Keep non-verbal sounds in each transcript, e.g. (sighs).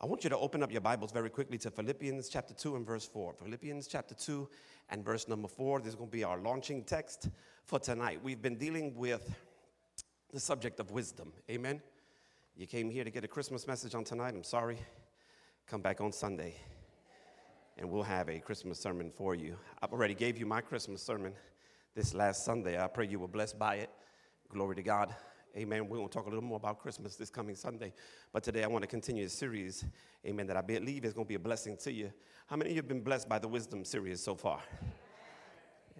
I want you to open up your Bibles very quickly to Philippians chapter 2 and verse 4. Philippians chapter 2 and verse number 4. This is going to be our launching text for tonight. We've been dealing with the subject of wisdom. Amen. You came here to get a Christmas message on tonight. I'm sorry. Come back on Sunday and we'll have a Christmas sermon for you. I've already gave you my Christmas sermon this last Sunday. I pray you were blessed by it. Glory to God. Amen. We're going to talk a little more about Christmas this coming Sunday. But today I want to continue a series, amen, that I believe is going to be a blessing to you. How many of you have been blessed by the wisdom series so far?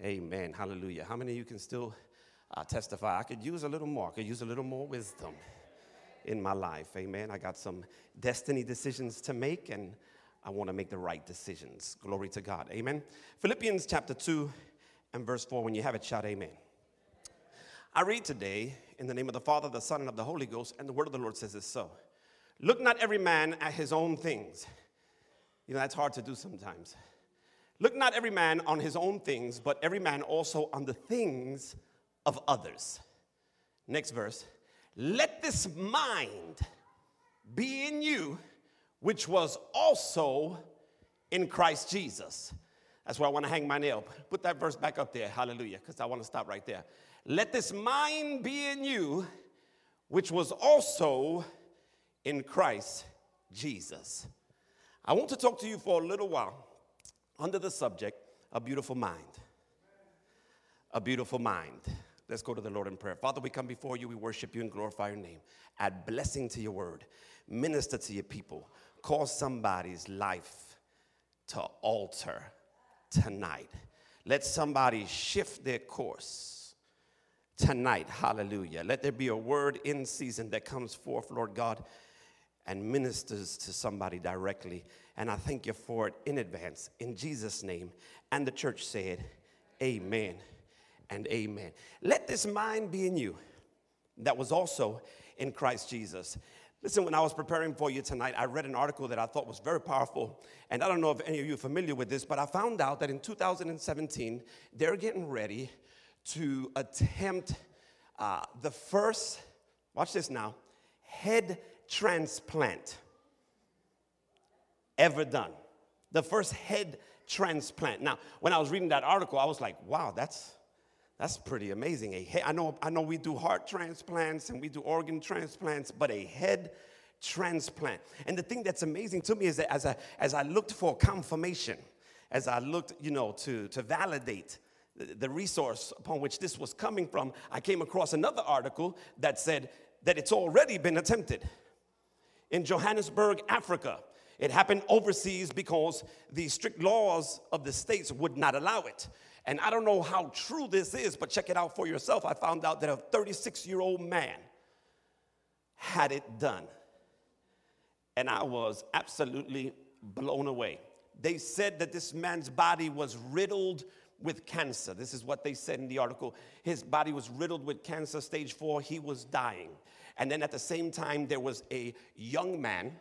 Amen. Hallelujah. How many of you can still uh, testify? I could use a little more. I could use a little more wisdom in my life. Amen. I got some destiny decisions to make, and I want to make the right decisions. Glory to God. Amen. Philippians chapter 2 and verse 4. When you have it, shout amen. I read today in the name of the Father, the Son, and of the Holy Ghost, and the word of the Lord says this so. Look not every man at his own things. You know, that's hard to do sometimes. Look not every man on his own things, but every man also on the things of others. Next verse. Let this mind be in you, which was also in Christ Jesus. That's where I want to hang my nail. Put that verse back up there. Hallelujah. Because I want to stop right there. Let this mind be in you, which was also in Christ Jesus. I want to talk to you for a little while under the subject a beautiful mind. A beautiful mind. Let's go to the Lord in prayer. Father, we come before you, we worship you and glorify your name. Add blessing to your word, minister to your people, cause somebody's life to alter tonight. Let somebody shift their course tonight. Hallelujah. Let there be a word in season that comes forth, Lord God, and ministers to somebody directly. And I thank you for it in advance. In Jesus' name. And the church said, Amen and amen. Let this mind be in you that was also in Christ Jesus. Listen, when I was preparing for you tonight, I read an article that I thought was very powerful. And I don't know if any of you are familiar with this, but I found out that in 2017, they're getting ready to attempt uh, the first, watch this now, head transplant ever done. The first head transplant. Now, when I was reading that article, I was like, wow, that's that's pretty amazing. A head, I know I know we do heart transplants and we do organ transplants, but a head transplant. And the thing that's amazing to me is that as I as I looked for confirmation, as I looked, you know, to to validate the resource upon which this was coming from, I came across another article that said that it's already been attempted in Johannesburg, Africa. It happened overseas because the strict laws of the states would not allow it. And I don't know how true this is, but check it out for yourself. I found out that a 36 year old man had it done. And I was absolutely blown away. They said that this man's body was riddled with cancer. This is what they said in the article. His body was riddled with cancer, stage four. He was dying. And then at the same time, there was a young man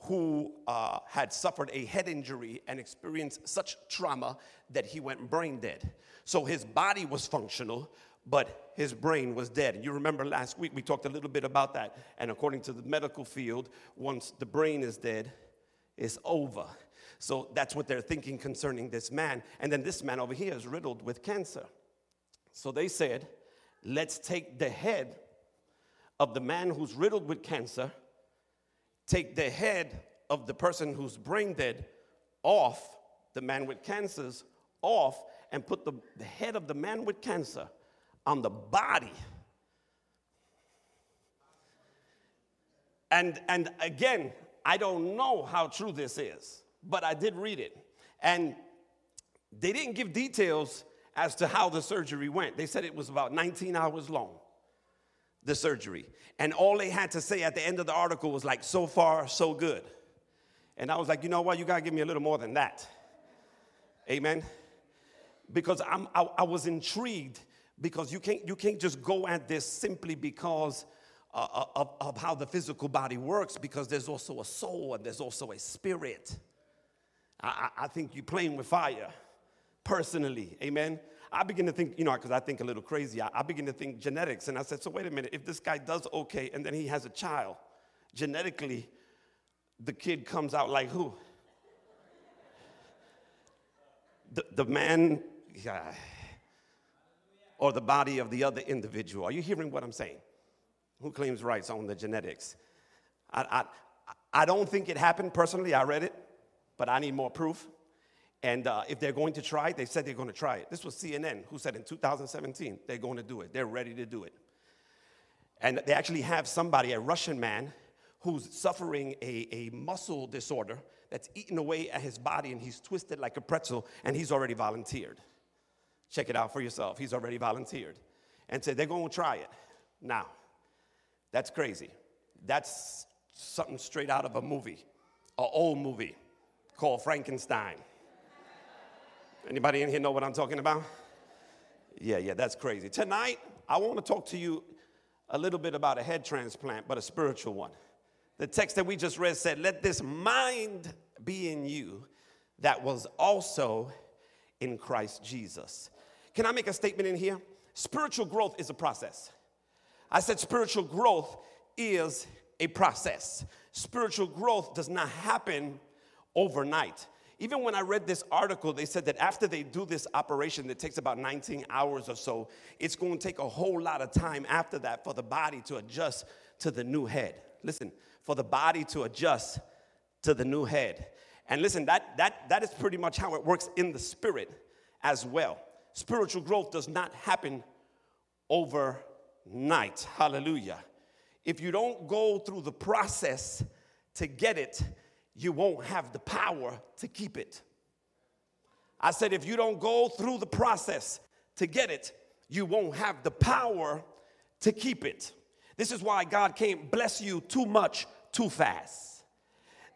who uh, had suffered a head injury and experienced such trauma that he went brain dead. So his body was functional, but his brain was dead. And you remember last week we talked a little bit about that. And according to the medical field, once the brain is dead, it's over. So that's what they're thinking concerning this man. And then this man over here is riddled with cancer. So they said, let's take the head of the man who's riddled with cancer, take the head of the person who's brain dead off, the man with cancers off, and put the, the head of the man with cancer on the body. And, and again, I don't know how true this is but I did read it. And they didn't give details as to how the surgery went. They said it was about 19 hours long, the surgery. And all they had to say at the end of the article was like, so far, so good. And I was like, you know what? You got to give me a little more than that. Amen. Because I'm, I, I was intrigued because you can't, you can't just go at this simply because uh, uh of, of how the physical body works, because there's also a soul and there's also a spirit. I, I think you're playing with fire personally. Amen. I begin to think, you know, because I think a little crazy, I, I, begin to think genetics. And I said, so wait a minute, if this guy does okay and then he has a child, genetically, the kid comes out like who? The, the man, yeah, or the body of the other individual. Are you hearing what I'm saying? Who claims rights on the genetics? I, I, I don't think it happened personally. I read it, but I need more proof. And uh, if they're going to try it, they said they're going to try it. This was CNN who said in 2017 they're going to do it. They're ready to do it. And they actually have somebody, a Russian man, who's suffering a, a muscle disorder that's eating away at his body and he's twisted like a pretzel and he's already volunteered. Check it out for yourself. He's already volunteered and said they're going to try it. Now, that's crazy. That's something straight out of a movie, an old movie called Frankenstein. Anybody in here know what I'm talking about? Yeah, yeah, that's crazy. Tonight, I want to talk to you a little bit about a head transplant, but a spiritual one. The text that we just read said, Let this mind be in you that was also in Christ Jesus. Can I make a statement in here? Spiritual growth is a process. I said spiritual growth is a process. Spiritual growth does not happen overnight. Even when I read this article, they said that after they do this operation that takes about 19 hours or so, it's going to take a whole lot of time after that for the body to adjust to the new head. Listen, for the body to adjust to the new head. And listen, that, that, that is pretty much how it works in the spirit as well. Spiritual growth does not happen overnight. Hallelujah. If you don't go through the process to get it, you won't have the power to keep it. I said, if you don't go through the process to get it, you won't have the power to keep it. This is why God can't bless you too much too fast.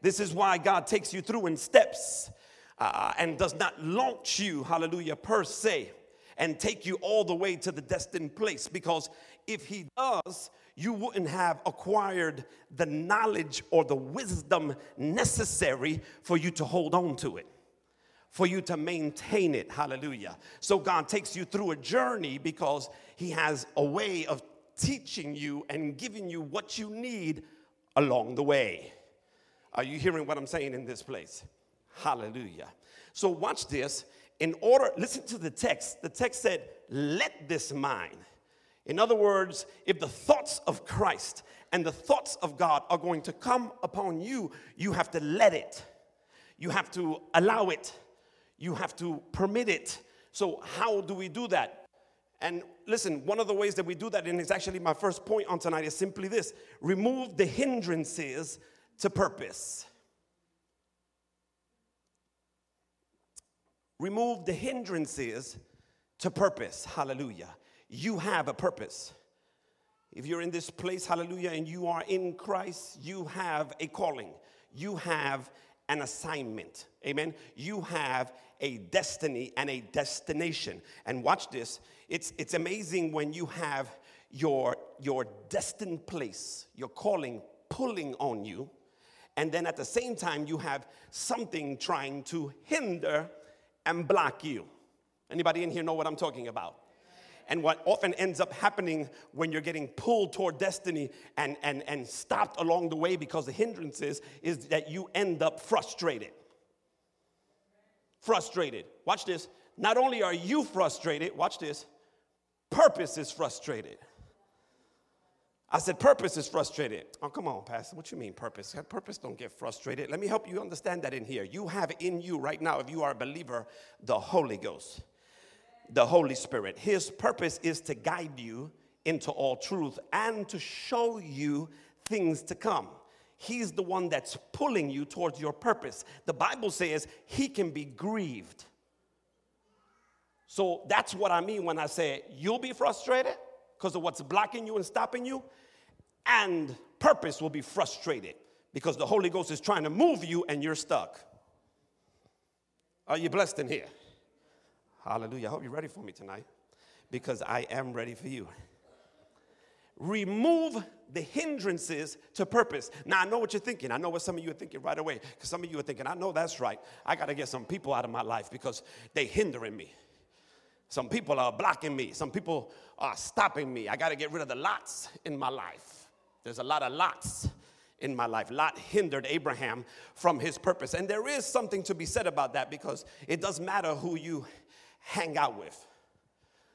This is why God takes you through in steps uh, and does not launch you, hallelujah, per se, and take you all the way to the destined place. Because if He does, you wouldn't have acquired the knowledge or the wisdom necessary for you to hold on to it, for you to maintain it. Hallelujah. So God takes you through a journey because He has a way of teaching you and giving you what you need along the way. Are you hearing what I'm saying in this place? Hallelujah. So watch this. In order, listen to the text. The text said, Let this mind in other words, if the thoughts of Christ and the thoughts of God are going to come upon you, you have to let it. You have to allow it. You have to permit it. So, how do we do that? And listen, one of the ways that we do that, and it's actually my first point on tonight, is simply this remove the hindrances to purpose. Remove the hindrances to purpose. Hallelujah you have a purpose. If you're in this place, hallelujah, and you are in Christ, you have a calling. You have an assignment. Amen. You have a destiny and a destination. And watch this. It's it's amazing when you have your your destined place, your calling pulling on you, and then at the same time you have something trying to hinder and block you. Anybody in here know what I'm talking about? And what often ends up happening when you're getting pulled toward destiny and, and, and stopped along the way because the hindrances is that you end up frustrated. Frustrated. Watch this. Not only are you frustrated, watch this, purpose is frustrated. I said, purpose is frustrated. Oh, come on, Pastor. What you mean, purpose? Purpose don't get frustrated. Let me help you understand that in here. You have in you right now, if you are a believer, the Holy Ghost the Holy Spirit. His purpose is to guide you into all truth and to show you things to come. He's the one that's pulling you towards your purpose. The Bible says he can be grieved. So that's what I mean when I say you'll be frustrated because of what's blocking you and stopping you, and purpose will be frustrated because the Holy Ghost is trying to move you and you're stuck. Are you blessed in here? Hallelujah. I hope you're ready for me tonight because I am ready for you. Remove the hindrances to purpose. Now, I know what you're thinking. I know what some of you are thinking right away because some of you are thinking, I know that's right. I got to get some people out of my life because they hindering me. Some people are blocking me. Some people are stopping me. I got to get rid of the lots in my life. There's a lot of lots in my life. Lot hindered Abraham from his purpose. And there is something to be said about that because it does matter who you hang out with.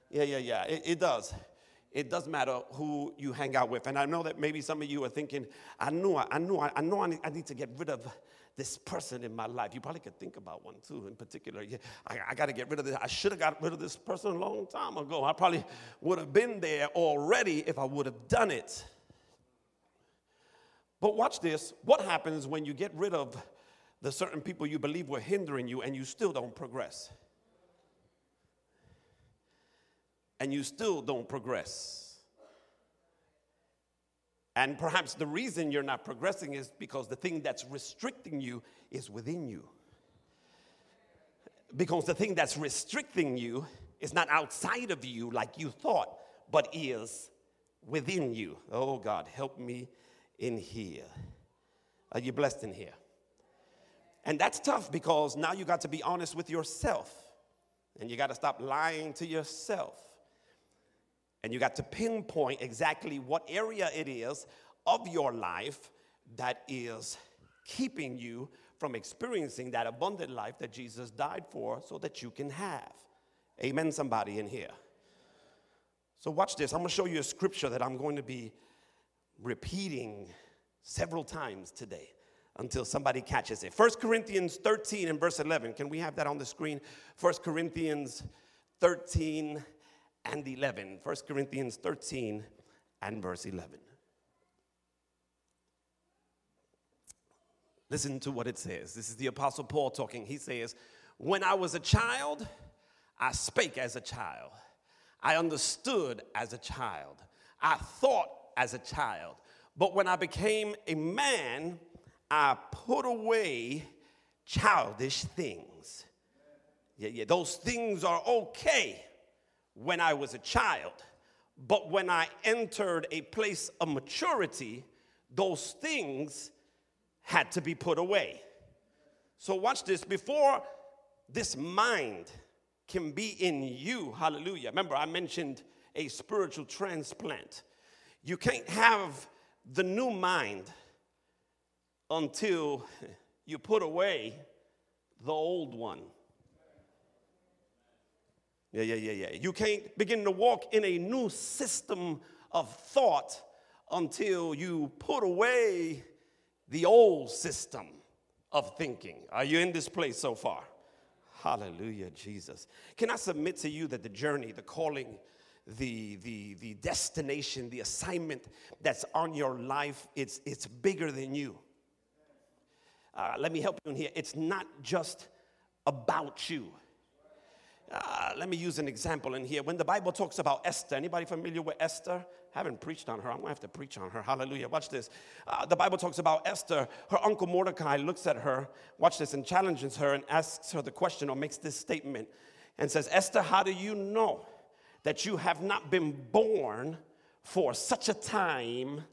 Yeah, yeah, yeah, it, it does. It does matter who you hang out with. And I know that maybe some of you are thinking, I knew, I, know I need, I need to get rid of this person in my life. You probably could think about one too, in particular. Yeah, I, I got to get rid of this. I should have got rid of this person a long time ago. I probably would have been there already if I would have done it. But watch this. What happens when you get rid of the certain people you believe were hindering you and you still don't progress? And you still don't progress. And perhaps the reason you're not progressing is because the thing that's restricting you is within you. Because the thing that's restricting you is not outside of you like you thought, but is within you. Oh God, help me in here? Uh, Are you blessed in here? And that's tough because now you got to be honest with yourself. And you got to stop lying to yourself. And you got to pinpoint exactly what area it is of your life that is keeping you from experiencing that abundant life that Jesus died for so that you can have. Amen, somebody in here. So, watch this. I'm going to show you a scripture that I'm going to be repeating several times today until somebody catches it. 1 Corinthians 13 and verse 11. Can we have that on the screen? 1 Corinthians 13 and 11. 1 Corinthians 13 and verse 11. Listen to what it says. This is the Apostle Paul talking. He says, When I was a child, I spake as a child. I understood as a child. I thought as a child. But when I became a man, I put away childish things. Yeah, yeah, those things are okay when I was a child. But when I entered a place of maturity, those things had to be put away. So, watch this. Before this mind can be in you, hallelujah. Remember, I mentioned a spiritual transplant. You can't have the new mind until (laughs) you put away the old one. Yeah, yeah, yeah, yeah. You can't begin to walk in a new system of thought until you put away the old system of thinking. Are you in this place so far? Hallelujah, Jesus. Can I submit to you that the journey, the calling, the, the, the destination, the assignment that's on your life, it's, it's bigger than you. Uh, let me help you in here. It's not just about you. Uh, let me use an example in here. When the Bible talks about Esther, anybody familiar with Esther? I haven't preached on her. I'm gonna have to preach on her. Hallelujah. Watch this. Uh, the Bible talks about Esther. Her uncle Mordecai looks at her, watch this, and challenges her and asks her the question or makes this statement and says, Esther, how do you know that you have not been born for such a time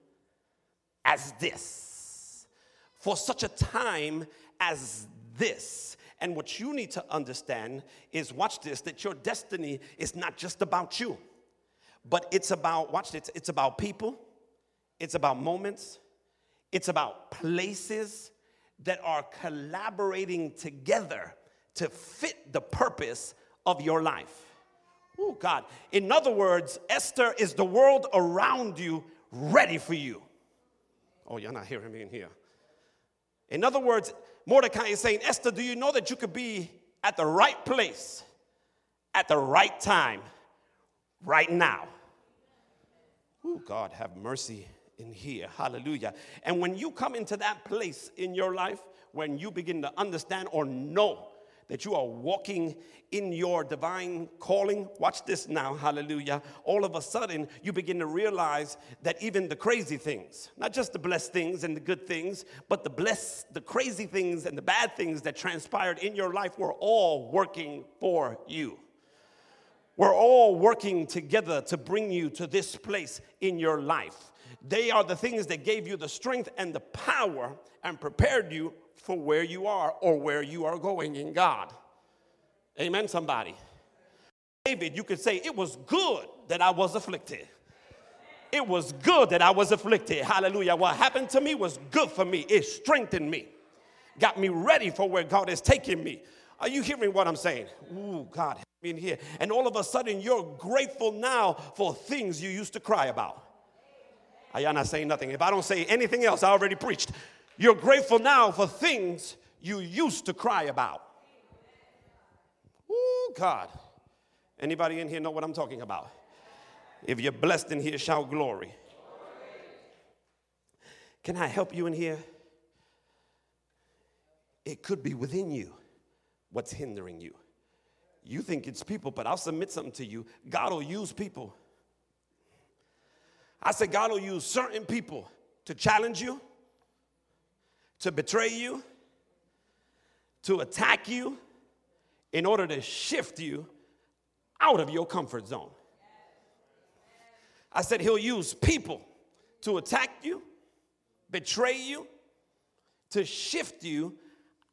as this. For such a time as this. And what you need to understand is watch this that your destiny is not just about you, but it's about, watch this, it's about people, it's about moments, it's about places that are collaborating together to fit the purpose of your life. Oh, God. In other words, Esther is the world around you ready for you. Oh, you're not hearing me in here. In other words, Mordecai is saying, Esther, do you know that you could be at the right place at the right time right now? Oh, God, have mercy in here. Hallelujah. And when you come into that place in your life, when you begin to understand or know that you are walking in your divine calling, watch this now, hallelujah. All of a sudden, you begin to realize that even the crazy things, not just the blessed things and the good things, but the blessed, the crazy things and the bad things that transpired in your life were all working for you. We're all working together to bring you to this place in your life. They are the things that gave you the strength and the power and prepared you for where you are or where you are going in God. Amen, somebody. David, you could say, It was good that I was afflicted. It was good that I was afflicted. Hallelujah. What happened to me was good for me. It strengthened me, got me ready for where God is taking me. Are you hearing what I'm saying? Ooh, God, help me in here. And all of a sudden, you're grateful now for things you used to cry about. Are y'all not saying nothing? If I don't say anything else, I already preached. You're grateful now for things you used to cry about. Ooh, God. Anybody in here know what I'm talking about? If you're blessed in here, shout glory. Can I help you in here? It could be within you what's hindering you. You think it's people, but I'll submit something to you. God will use people. I said, God will use certain people to challenge you, to betray you, to attack you, in order to shift you out of your comfort zone. I said, He'll use people to attack you, betray you, to shift you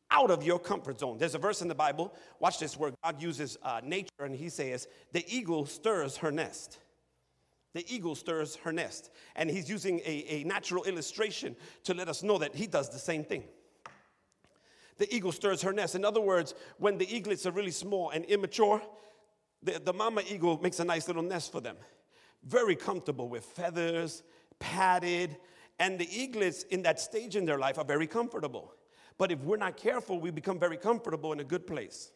out of your comfort zone. There's a verse in the Bible, watch this, where God uses uh, nature and He says, The eagle stirs her nest. The eagle stirs her nest. And He's using a, a natural illustration to let us know that He does the same thing. The eagle stirs her nest. In other words, when the eaglets are really small and immature, the, the mama eagle makes a nice little nest for them very comfortable with feathers, padded, and the eaglets in that stage in their life are very comfortable. But if we're not careful, we become very comfortable in a good place.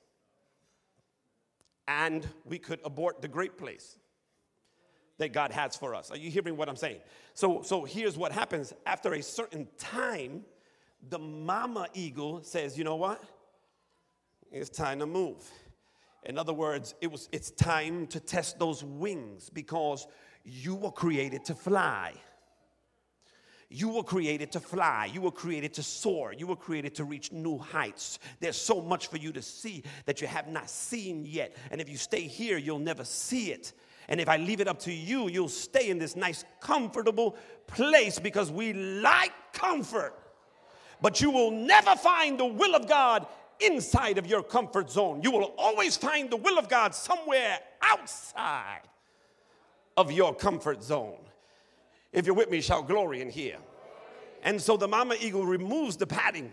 And we could abort the great place that God has for us. Are you hearing what I'm saying? So, so here's what happens after a certain time, the mama eagle says, You know what? It's time to move. In other words, it was, it's time to test those wings because you were created to fly. You were created to fly. You were created to soar. You were created to reach new heights. There's so much for you to see that you have not seen yet. And if you stay here, you'll never see it. And if I leave it up to you, you'll stay in this nice, comfortable place because we like comfort. But you will never find the will of God inside of your comfort zone. You will always find the will of God somewhere outside of your comfort zone. If you're with me, shout glory in here. And so the mama eagle removes the padding,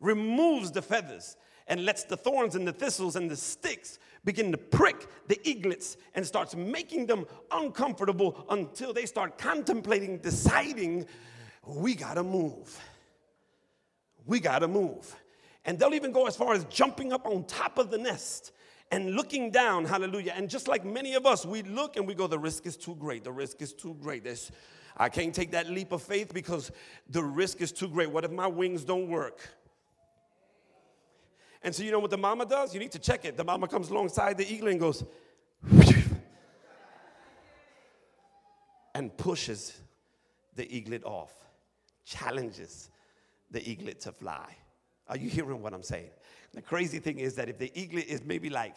removes the feathers, and lets the thorns and the thistles and the sticks begin to prick the eaglets and starts making them uncomfortable until they start contemplating, deciding, we gotta move. We gotta move. And they'll even go as far as jumping up on top of the nest and looking down, hallelujah. And just like many of us, we look and we go, the risk is too great. The risk is too great. There's, I can't take that leap of faith because the risk is too great. What if my wings don't work? And so, you know what the mama does? You need to check it. The mama comes alongside the eagle and goes, and pushes the eaglet off, challenges the eaglet to fly. Are you hearing what I'm saying? The crazy thing is that if the eaglet is maybe like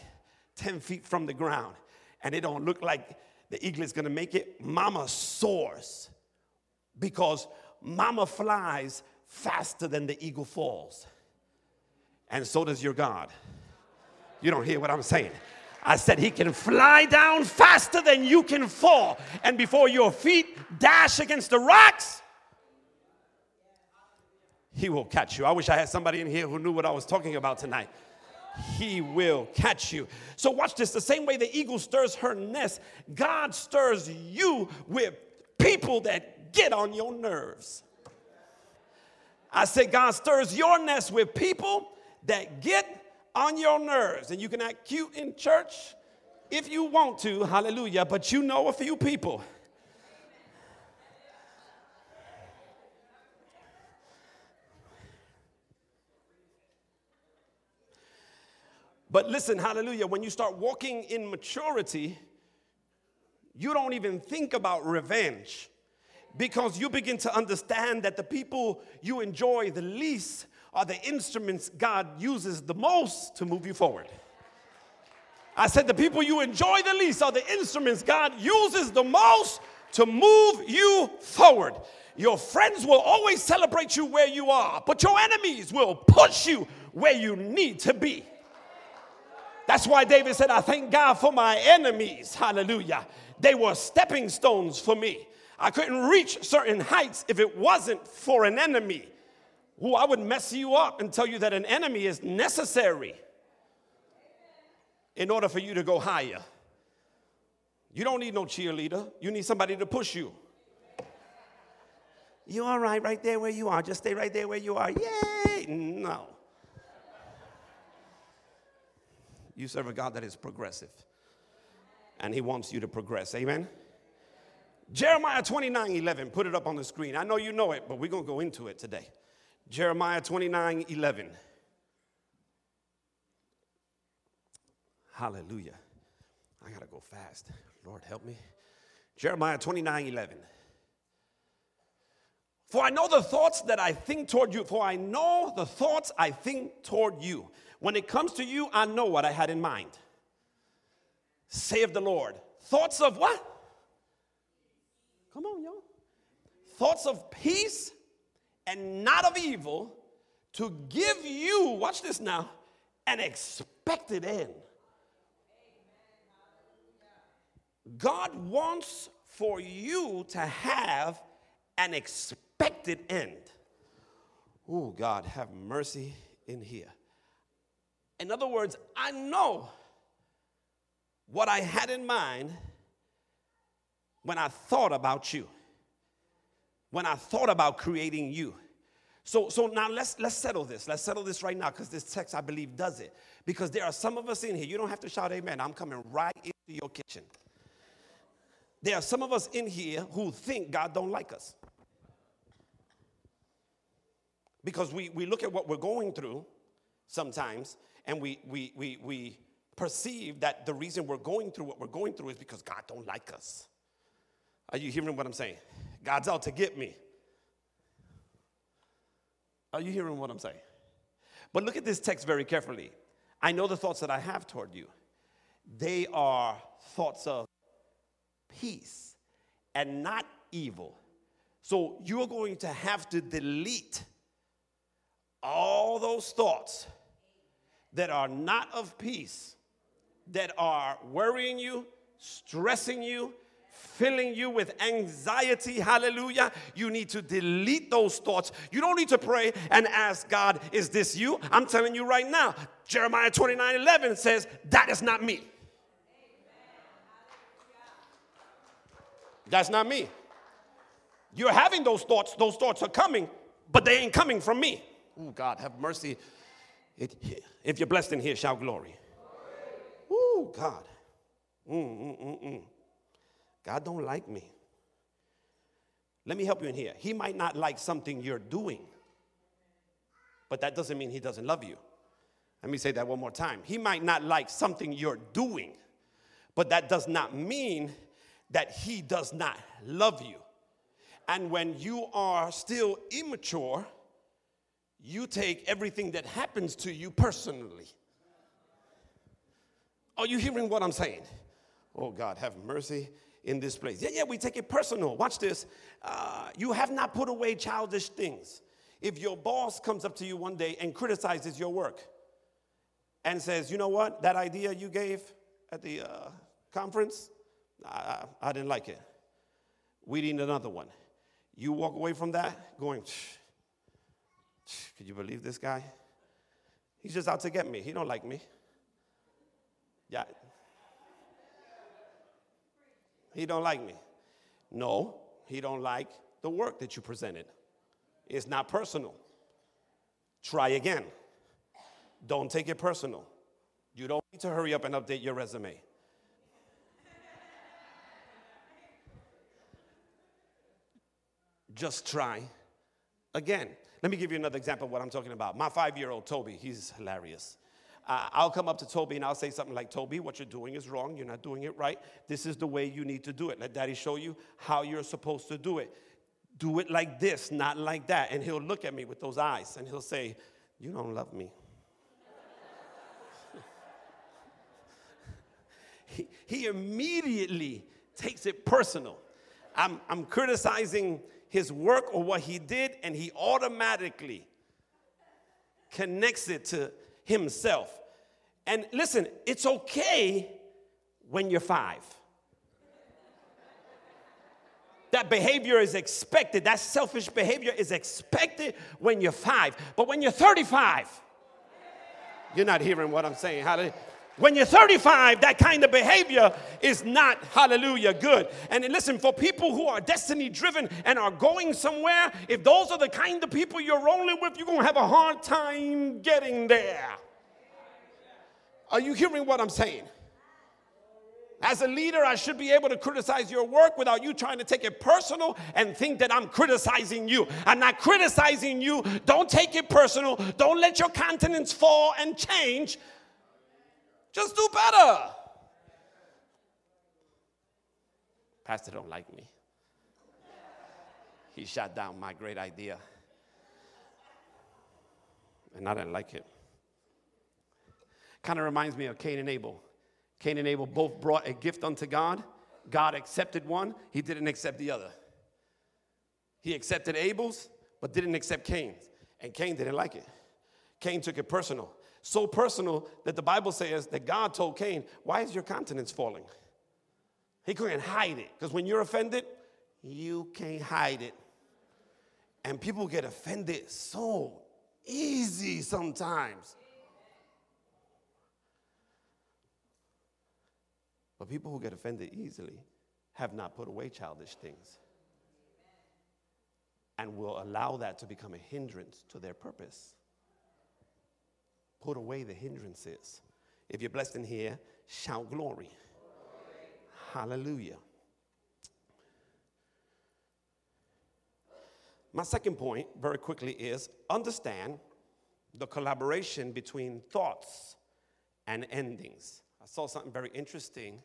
10 feet from the ground and it don't look like the eaglet's gonna make it, mama soars because mama flies faster than the eagle falls. And so does your God. You don't hear what I'm saying. I said he can fly down faster than you can fall. And before your feet dash against the rocks, he will catch you. I wish I had somebody in here who knew what I was talking about tonight. He will catch you. So, watch this the same way the eagle stirs her nest, God stirs you with people that get on your nerves. I said, God stirs your nest with people that get on your nerves. And you can act cute in church if you want to, hallelujah, but you know a few people But listen, hallelujah, when you start walking in maturity, you don't even think about revenge because you begin to understand that the people you enjoy the least are the instruments God uses the most to move you forward. I said, the people you enjoy the least are the instruments God uses the most to move you forward. Your friends will always celebrate you where you are, but your enemies will push you where you need to be. That's why David said, I thank God for my enemies. Hallelujah. They were stepping stones for me. I couldn't reach certain heights if it wasn't for an enemy. Who I would mess you up and tell you that an enemy is necessary in order for you to go higher. You don't need no cheerleader, you need somebody to push you. You all right right there where you are. Just stay right there where you are. Yay! No. You serve a God that is progressive. And he wants you to progress. Amen. Jeremiah 29 11. Put it up on the screen. I know you know it, but we're going to go into it today. Jeremiah 29 11. Hallelujah. I got to go fast. Lord, help me. Jeremiah 29 11. For I know the thoughts that I think toward you. For I know the thoughts I think toward you. When it comes to you, I know what I had in mind. Save the Lord. Thoughts of what? Come on, y'all. Thoughts of peace and not of evil to give you, watch this now, an expected end. God wants for you to have an expected end. Oh, God, have mercy in here. In other words, I know what I had in mind when I thought about you, when I thought about creating you. So, so now let's let's settle this. Let's settle this right now because this text I believe does it. Because there are some of us in here. You don't have to shout amen. I'm coming right into your kitchen. There are some of us in here who think God don't like us. Because we, we look at what we're going through sometimes and we, we, we, we perceive that the reason we're going through what we're going through is because God don't like us. Are you hearing what I'm saying? God's out to get me. Are you hearing what I'm saying? But look at this text very carefully. I know the thoughts that I have toward you. They are thoughts of peace and not evil. So you're going to have to delete all those thoughts that are not of peace, that are worrying you, stressing you, filling you with anxiety, hallelujah, you need to delete those thoughts. You don't need to pray and ask God, is this you? I'm telling you right now, Jeremiah 29 11 says, that is not me. That's not me. You're having those thoughts, those thoughts are coming, but they ain't coming from me. Oh, God, have mercy. It, if you're blessed in here, shout glory. Oh, God. Mm, mm, mm, mm. God don't like me. Let me help you in here. He might not like something you're doing, but that doesn't mean he doesn't love you. Let me say that one more time. He might not like something you're doing, but that does not mean that he does not love you. And when you are still immature, you take everything that happens to you personally. Are you hearing what I'm saying? Oh, God, have mercy in this place. Yeah, yeah, we take it personal. Watch this. Uh, you have not put away childish things. If your boss comes up to you one day and criticizes your work and says, you know what, that idea you gave at the uh, conference, I, I, didn't like it. We need another one. You walk away from that going, shh could you believe this guy? He's just out to get me. He don't like me. Yeah. He don't like me. No, he don't like the work that you presented. It's not personal. Try again. Don't take it personal. You don't need to hurry up and update your resume. Just try again. Let me give you another example of what I'm talking about. My five year old Toby, he's hilarious. Uh, I'll come up to Toby and I'll say something like, Toby, what you're doing is wrong. You're not doing it right. This is the way you need to do it. Let daddy show you how you're supposed to do it. Do it like this, not like that. And he'll look at me with those eyes and he'll say, You don't love me. (laughs) he, he immediately takes it personal. I'm, I'm criticizing his work or what he did, and he automatically connects it to himself. And listen, it's okay when you're five. that behavior is expected. That selfish behavior is expected when you're five. But when you're 35, you're not hearing what I'm saying. Hallelujah. When you're 35, that kind of behavior is not, hallelujah, good. And listen, for people who are destiny driven and are going somewhere, if those are the kind of people you're rolling with, you're going to have a hard time getting there. Are you hearing what I'm saying? As a leader, I should be able to criticize your work without you trying to take it personal and think that I'm criticizing you. I'm not criticizing you. Don't take it personal. Don't let your countenance fall and change just do better. Pastor don't like me. He shot down my great idea. And I didn't like it. Kind of reminds me of Cain and Abel. Cain and Abel both brought a gift unto God. God accepted one, he didn't accept the other. He accepted Abel's, but didn't accept Cain's. And Cain didn't like it. Cain took it personal so personal that the Bible says that God told Cain, Why is your countenance falling? He couldn't hide it because when you're offended, you can't hide it. And people get offended so easy sometimes. But people who get offended easily have not put away childish things and will allow that to become a hindrance to their purpose. Put away the hindrances. If you're blessed in here, shout glory. glory. Hallelujah. My second point, very quickly, is understand the collaboration between thoughts and endings. I saw something very interesting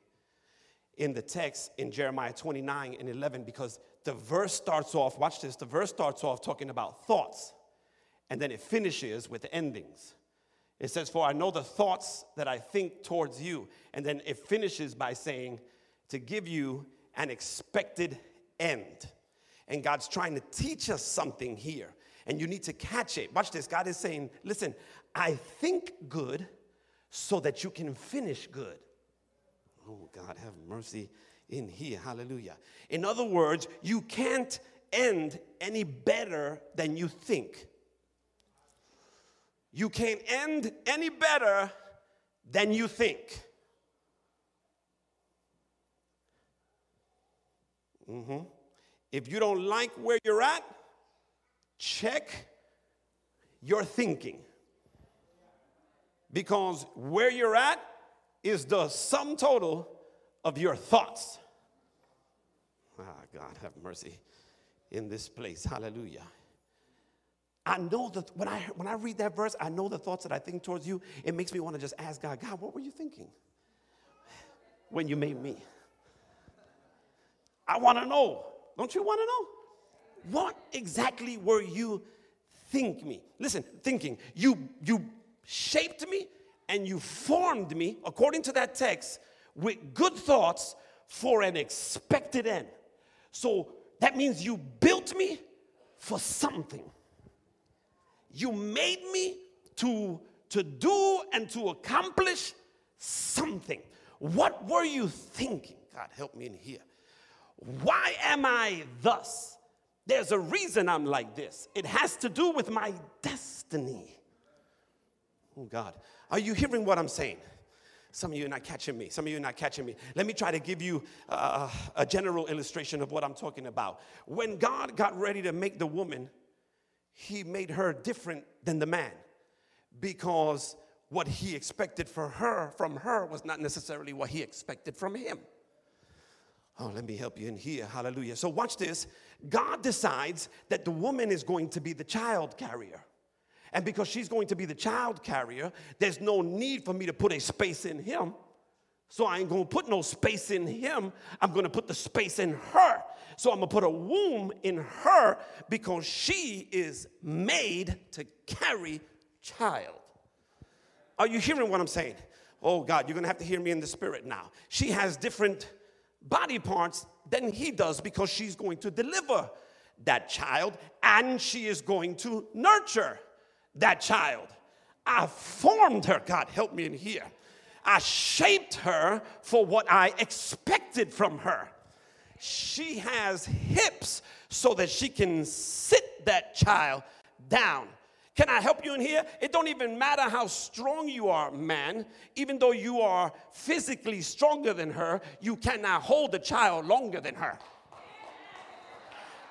in the text in Jeremiah 29 and 11 because the verse starts off, watch this, the verse starts off talking about thoughts and then it finishes with endings. It says, For I know the thoughts that I think towards you. And then it finishes by saying, To give you an expected end. And God's trying to teach us something here. And you need to catch it. Watch this. God is saying, Listen, I think good so that you can finish good. Oh, God, have mercy in here. Hallelujah. In other words, you can't end any better than you think. You can't end any better than you think. Mm-hmm. If you don't like where you're at, check your thinking. Because where you're at is the sum total of your thoughts. Ah, God, have mercy in this place. Hallelujah. I know that when I, when I read that verse, I know the thoughts that I think towards you. It makes me want to just ask God, God, what were you thinking when you made me? I want to know. Don't you want to know? What exactly were you think me? Listen, thinking. You you shaped me and you formed me according to that text with good thoughts for an expected end. So that means you built me for something. You made me to, to do and to accomplish something. What were you thinking? God, help me in here. Why am I thus? There's a reason I'm like this. It has to do with my destiny. Oh, God. Are you hearing what I'm saying? Some of you are not catching me. Some of you are not catching me. Let me try to give you uh, a general illustration of what I'm talking about. When God got ready to make the woman, he made her different than the man because what he expected for her from her was not necessarily what he expected from him. Oh, let me help you in here. Hallelujah. So, watch this. God decides that the woman is going to be the child carrier. And because she's going to be the child carrier, there's no need for me to put a space in him. So I ain't gonna put no space in him. I'm gonna put the space in her. So I'm gonna put a womb in her because she is made to carry child. Are you hearing what I'm saying? Oh God, you're gonna have to hear me in the spirit now. She has different body parts than he does because she's going to deliver that child and she is going to nurture that child. I formed her. God, help me in here. I shaped her for what I expected from her. She has hips so that she can sit that child down. Can I help you in here? It don't even matter how strong you are, man. Even though you are physically stronger than her, you cannot hold the child longer than her.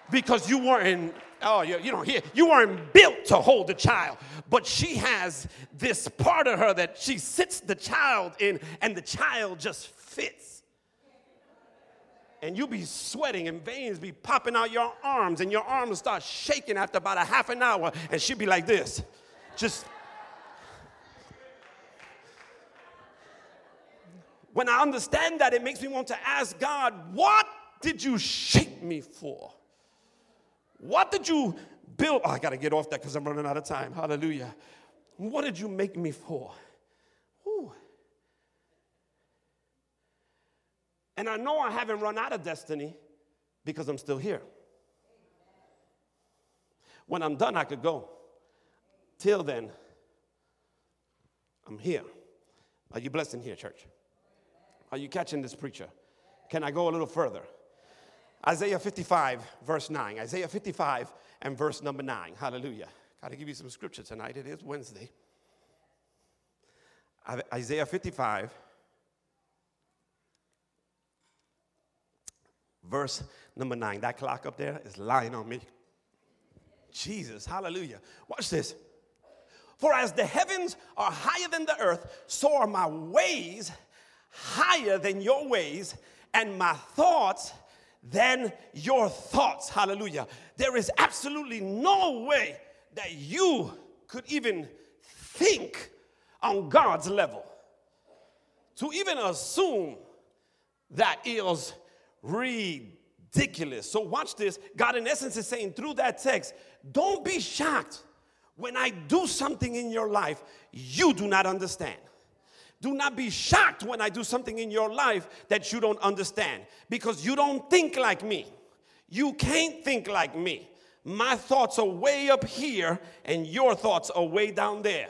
Because you weren't, oh, you, you know, here, you weren't built to hold the child. But she has this part of her that she sits the child in, and the child just fits and you'll be sweating and veins be popping out your arms and your arms start shaking after about a half an hour and she'll be like this. Just when i understand that it makes me want to ask god what did you shape me for? What did you build? Oh, i gotta get off that because i'm running out of time. Hallelujah. What did you make me for Ooh. And I know I haven't run out of destiny because I'm still here. When I'm done, I could go. Till then, I'm here. Are you blessed in here, church? Are you catching this preacher? Can I go a little further? Isaiah 55, verse 9. Isaiah 55 and verse number 9. Hallelujah. Got to give you some scripture tonight. It is Wednesday. Isaiah 55 verse number nine. That clock up there is lying on me. Jesus, hallelujah. Watch this. For as the heavens are higher than the earth, so are my ways higher than your ways, and my thoughts than your thoughts. Hallelujah. There is absolutely no way that you could even think on God's level. To even assume that is ridiculous. So, watch this. God, in essence, is saying through that text, don't be shocked when I do something in your life you do not understand. Do not be shocked when I do something in your life that you don't understand because you don't think like me. You can't think like me. My thoughts are way up here and your thoughts are way down there.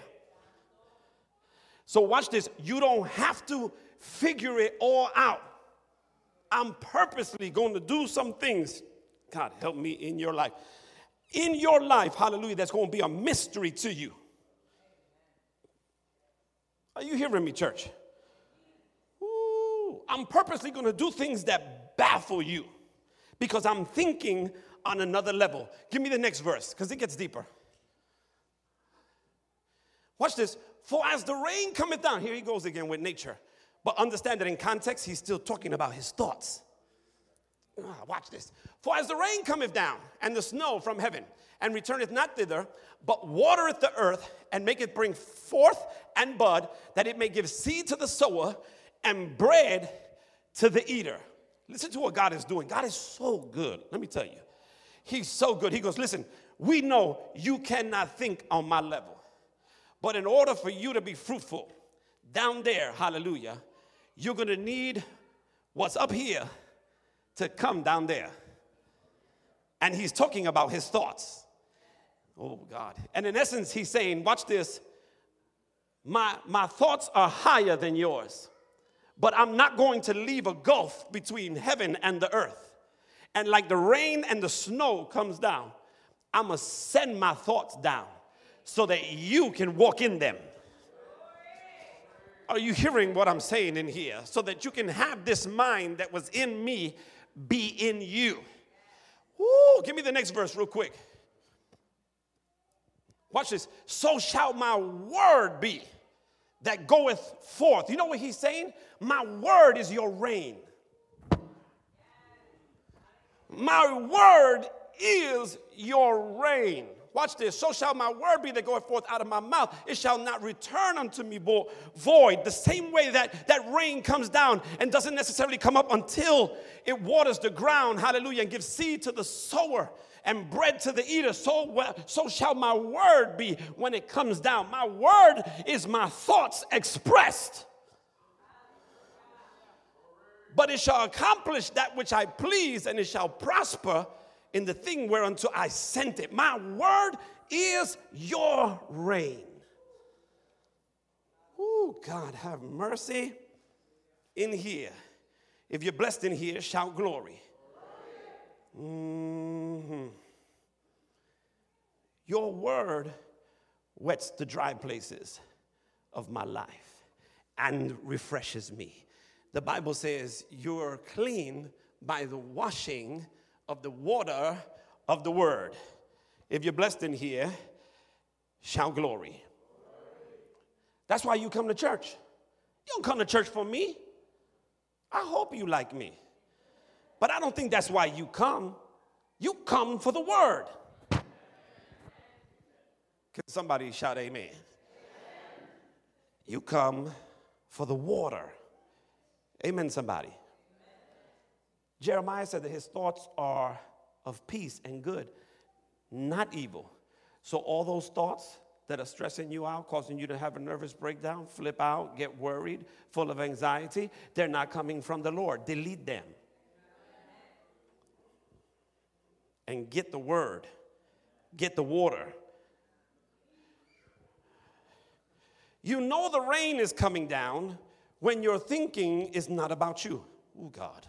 So, watch this. You don't have to figure it all out. I'm purposely going to do some things. God, help me in your life. In your life, hallelujah, that's going to be a mystery to you. Are you hearing me, church? Ooh, I'm purposely going to do things that baffle you because I'm thinking on another level. Give me the next verse because it gets deeper. Watch this. For as the rain cometh down, here he goes again with nature. But understand that in context, he's still talking about his thoughts. Ah, watch this. For as the rain cometh down, and the snow from heaven, and returneth not thither, but watereth the earth, and maketh bring forth and bud, that it may give seed to the sower, and bread to the eater. Listen to what God is doing. God is so good. Let me tell you. He's so good. He goes, Listen, we know you cannot think on my level. But in order for you to be fruitful, down there, hallelujah, you're going to need what's up here to come down there. And he's talking about his thoughts. Oh, God. And in essence, he's saying, watch this. My, my thoughts are higher than yours, but I'm not going to leave a gulf between heaven and the earth. And like the rain and the snow comes down, I'm going to send my thoughts down so that you can walk in them. Are you hearing what I'm saying in here? So that you can have this mind that was in me be in you. Woo, give me the next verse real quick. Watch this. So shall my word be that goeth forth. You know what he's saying? My word is your rain. My word is your rain. Watch this. So shall my word be that goeth forth out of my mouth. It shall not return unto me void. The same way that that rain comes down and doesn't necessarily come up until it waters the ground. Hallelujah. And gives seed to the sower and bread to the eater. So, well, so shall my word be when it comes down. My word is my thoughts expressed. But it shall accomplish that which I please, and it shall prosper in the thing whereunto I sent it. My word is your rain. Oh, God, have mercy in here. If you're blessed in here, shout glory. hmm Your word wets the dry places of my life and refreshes me. The Bible says you're clean by the washing of the water of the word. If you're blessed in here, shout glory. That's why you come to church. You don't come to church for me. I hope you like me. But I don't think that's why you come. You come for the word. Can somebody shout amen? amen? You come for the water. Amen, somebody. Jeremiah said that his thoughts are of peace and good, not evil. So, all those thoughts that are stressing you out, causing you to have a nervous breakdown, flip out, get worried, full of anxiety, they're not coming from the Lord. Delete them. And get the word, get the water. You know the rain is coming down when your thinking is not about you. Oh, God.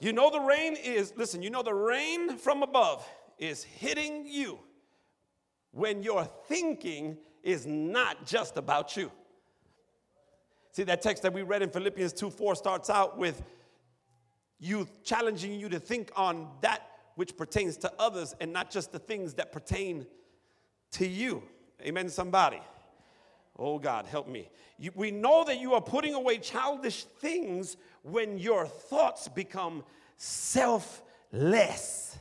You know the rain is, listen, you know the rain from above is hitting you when your thinking is not just about you. See, that text that we read in Philippians 2 4 starts out with you challenging you to think on that which pertains to others and not just the things that pertain to you. Amen, somebody. Oh God, help me. You, we know that you are putting away childish things when your thoughts become selfless.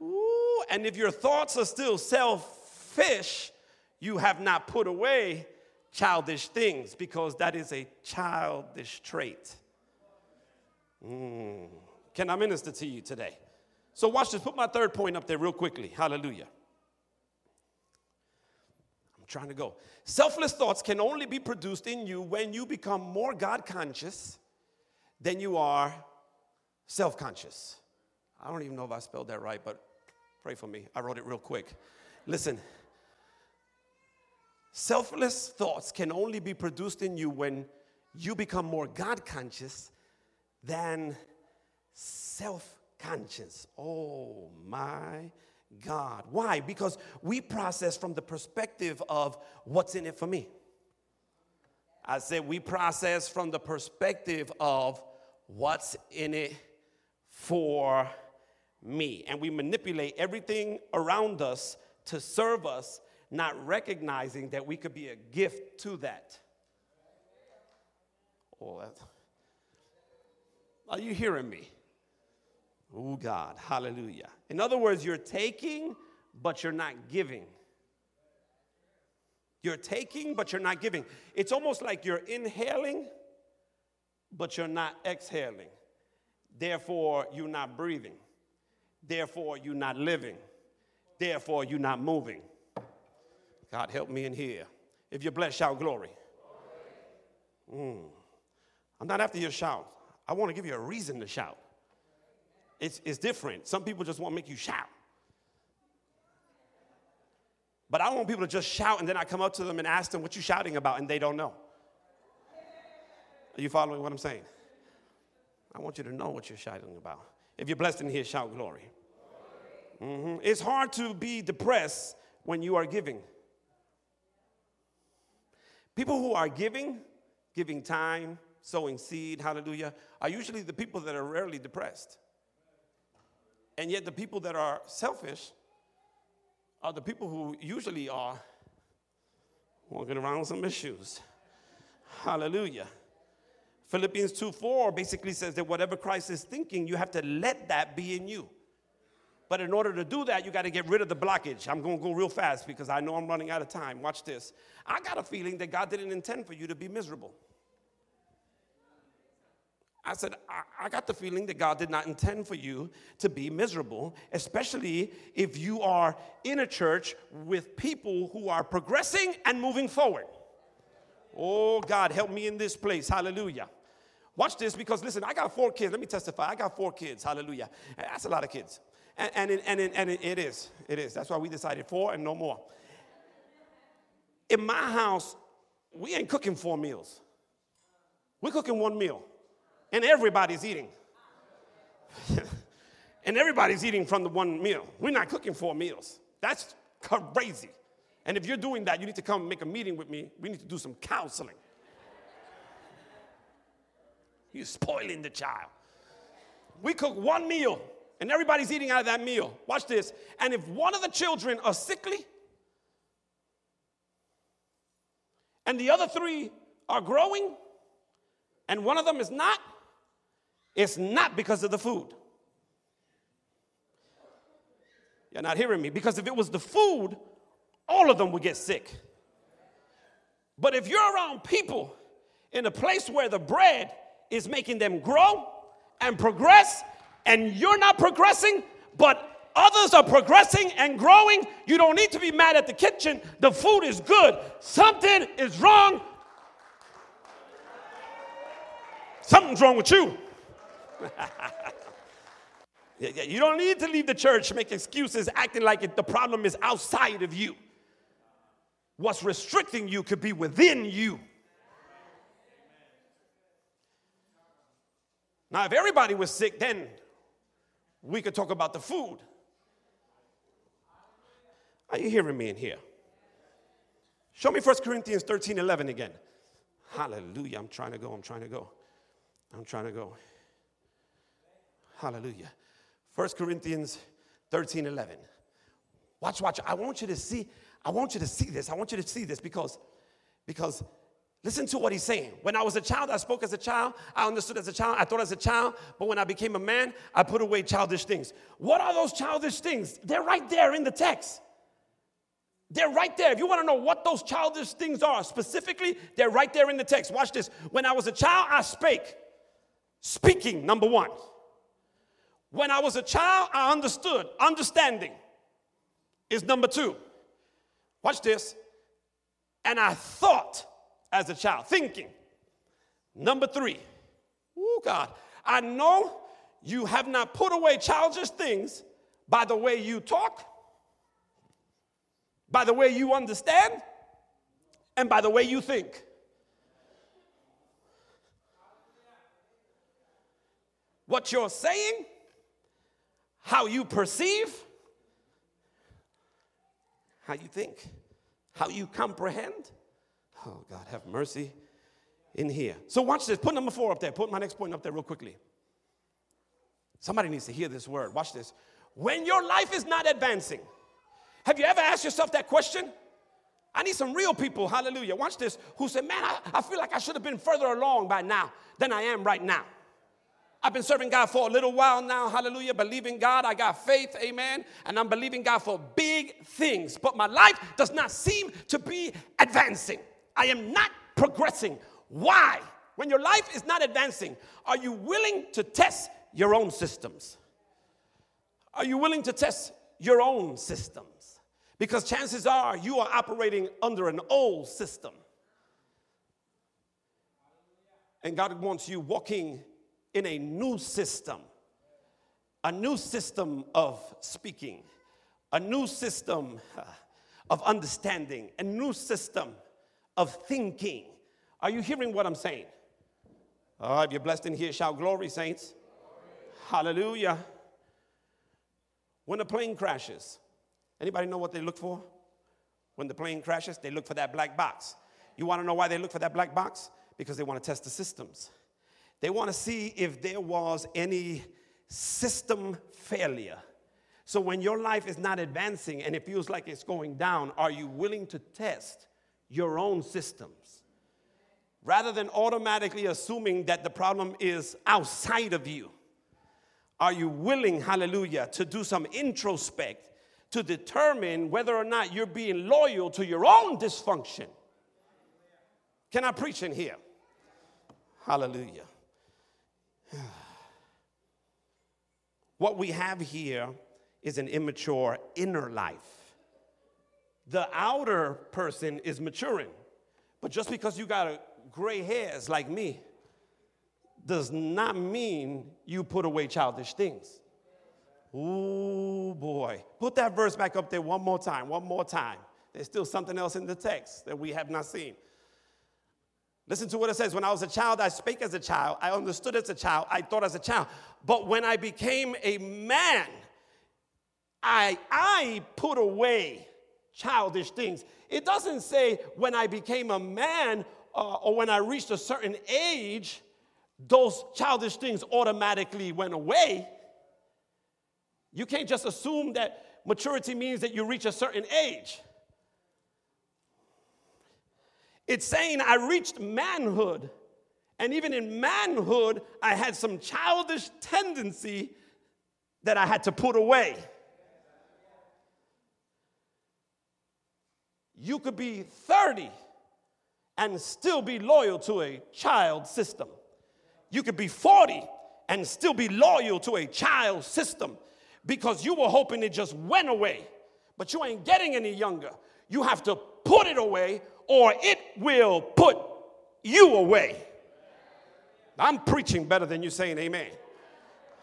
Ooh, and if your thoughts are still selfish, you have not put away childish things because that is a childish trait. Mm. Can I minister to you today? So, watch this. Put my third point up there real quickly. Hallelujah. I'm trying to go. Selfless thoughts can only be produced in you when you become more God conscious than you are self conscious. I don't even know if I spelled that right, but Pray for me. I wrote it real quick. Listen, selfless thoughts can only be produced in you when you become more God conscious than self conscious. Oh my God. Why? Because we process from the perspective of what's in it for me. I said we process from the perspective of what's in it for me. And we manipulate everything around us to serve us, not recognizing that we could be a gift to that. Oh, are you hearing me? Oh, God, hallelujah. In other words, you're taking, but you're not giving. You're taking, but you're not giving. It's almost like you're inhaling, but you're not exhaling. Therefore, you're not breathing. Therefore, you're not living. Therefore, you're not moving. God, help me in here. If you're blessed, shout glory. Mm. I'm not after your shout. I want to give you a reason to shout. It's, it's different. Some people just want to make you shout. But I want people to just shout and then I come up to them and ask them what you're shouting about and they don't know. Are you following what I'm saying? I want you to know what you're shouting about. If you're blessed in here, shout glory. Mm-hmm. It's hard to be depressed when you are giving. People who are giving, giving time, sowing seed, hallelujah, are usually the people that are rarely depressed. And yet, the people that are selfish are the people who usually are walking around with some issues. Hallelujah. Philippians 2 4 basically says that whatever Christ is thinking, you have to let that be in you. But in order to do that, you got to get rid of the blockage. I'm going to go real fast because I know I'm running out of time. Watch this. I got a feeling that God didn't intend for you to be miserable. I said, I, I, got the feeling that God did not intend for you to be miserable, especially if you are in a church with people who are progressing and moving forward. Oh, God, help me in this place. Hallelujah. Watch this because listen, I got four kids. Let me testify. I got four kids. Hallelujah. That's a lot of kids. And, and, and, and it is. It is. That's why we decided four and no more. In my house, we ain't cooking four meals. We're cooking one meal. And everybody's eating. (laughs) and everybody's eating from the one meal. We're not cooking four meals. That's crazy. And if you're doing that, you need to come make a meeting with me. We need to do some counseling. (laughs) You're spoiling the child. We cook one meal and everybody's eating out of that meal. Watch this. And if one of the children are sickly and the other three are growing and one of them is not, it's not because of the food. You're not hearing me. Because if it was the food, all of them would get sick. But if you're around people in a place where the bread is making them grow and progress, and you're not progressing, but others are progressing and growing, you don't need to be mad at the kitchen. The food is good. Something is wrong. Something's wrong with you. (laughs) you don't need to leave the church, make excuses, acting like it, the problem is outside of you. What's restricting you could be within you. Now, if everybody was sick, then we could talk about the food. Are you hearing me in here? Show me 1 Corinthians 13 11 again. Hallelujah. I'm trying to go. I'm trying to go. I'm trying to go. Hallelujah. 1 Corinthians 13 11. Watch, watch. I want you to see, I want you to see this. I want you to see this because, because Listen to what he's saying. When I was a child, I spoke as a child. I understood as a child. I thought as a child. But when I became a man, I put away childish things. What are those childish things? They're right there in the text. They're right there. If you want to know what those childish things are specifically, they're right there in the text. Watch this. When I was a child, I spake. Speaking, number one. When I was a child, I understood. Understanding is number two. Watch this. And I thought as a child, thinking. Number three, oh God, I know you have not put away childish things by the way you talk, by the way you understand, and by the way you think. What you're saying, how you perceive, how you think, how you comprehend Oh, God, have mercy in here. So, watch this. Put number four up there. Put my next point up there, real quickly. Somebody needs to hear this word. Watch this. When your life is not advancing, have you ever asked yourself that question? I need some real people, hallelujah. Watch this, who say, Man, I, I feel like I should have been further along by now than I am right now. I've been serving God for a little while now, hallelujah, believing God. I got faith, amen, and I'm believing God for big things, but my life does not seem to be advancing. I am not progressing. Why? When your life is not advancing, are you willing to test your own systems? Are you willing to test your own systems? Because chances are you are operating under an old system. And God wants you walking in a new system, a new system of speaking, a new system uh, of understanding, a new system of thinking. Are you hearing what I'm saying? Oh, if you're blessed in here, shout glory, saints. Hallelujah. When a plane crashes, anybody know what they look for? When the plane crashes, they look for that black box. You want to know why they look for that black box? Because they want to test the systems. They want to see if there was any system failure. So when your life is not advancing and it feels like it's going down, are you willing to test your own systems rather than automatically assuming that the problem is outside of you. Are you willing, hallelujah, to do some introspect to determine whether or not you're being loyal to your own dysfunction? Can I preach in here? Hallelujah. (sighs) What we have here is an immature inner life the outer person is maturing. But just because you got gray hairs like me does not mean you put away childish things. Oh boy. Put that verse back up there one more time, one more time. There's still something else in the text that we have not seen. Listen to what it says. When I was a child, I spake as a child. I understood as a child. I thought as a child. But when I became a man, I, I put away childish things. It doesn't say when I became a man uh, or when I reached a certain age, those childish things automatically went away. You can't just assume that maturity means that you reach a certain age. It's saying I reached manhood. And even in manhood, I had some childish tendency that I had to put away. You could be 30 and still be loyal to a child system. You could be 40 and still be loyal to a child system because you were hoping it just went away. But you ain't getting any younger. You have to put it away or it will put you away. I'm preaching better than you saying amen.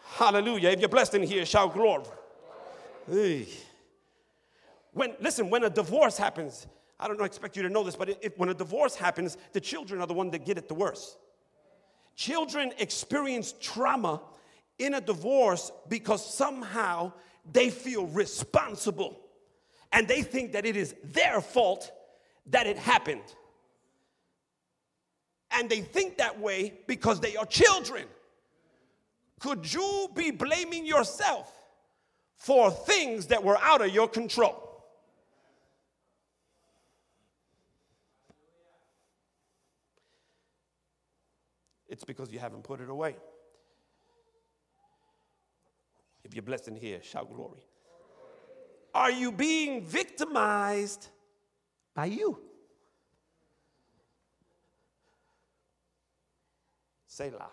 Hallelujah. If you're blessed in here, shout glory. Hey. When listen, when a divorce happens, I don't expect you to know this, but if, when a divorce happens, the children are the one that get it the worst. Children experience trauma in a divorce because somehow they feel responsible and they think that it is their fault that it happened. And they think that way because they are children. Could you be blaming yourself for things that were out of your control? It's because you haven't put it away. If you're blessed in here, shout glory. Are you being victimized by you? Selah.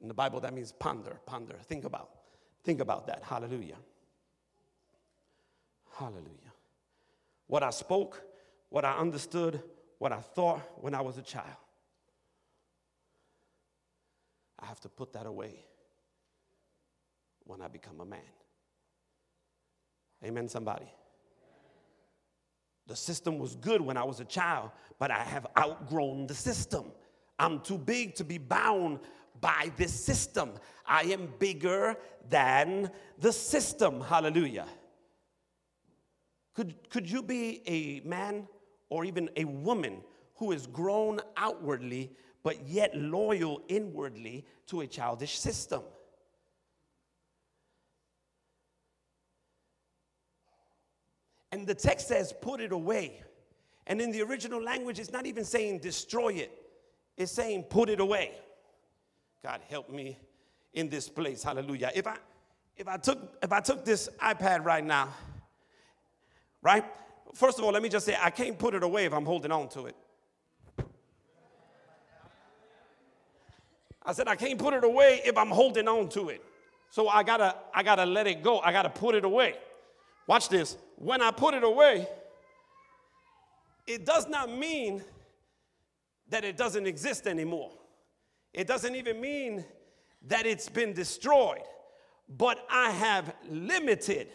In the Bible, that means ponder, ponder. Think about, think about that. Hallelujah. Hallelujah. What I spoke, what I understood, what I thought when I was a child. I have to put that away when I become a man. Amen, somebody. The system was good when I was a child, but I have outgrown the system. I'm too big to be bound by this system. I am bigger than the system. Hallelujah. Could, could you be a man or even a woman who is grown outwardly but yet loyal inwardly to a childish system? And the text says, put it away. And in the original language, it's not even saying destroy it, it's saying put it away. God help me in this place. Hallelujah. If I if I took if I took this iPad right now, right? First of all, let me just say I can't put it away if I'm holding on to it. I said I can't put it away if I'm holding on to it. So I gotta I gotta let it go. I gotta put it away. Watch this. When I put it away, it does not mean that it doesn't exist anymore. It doesn't even mean that it's been destroyed, but I have limited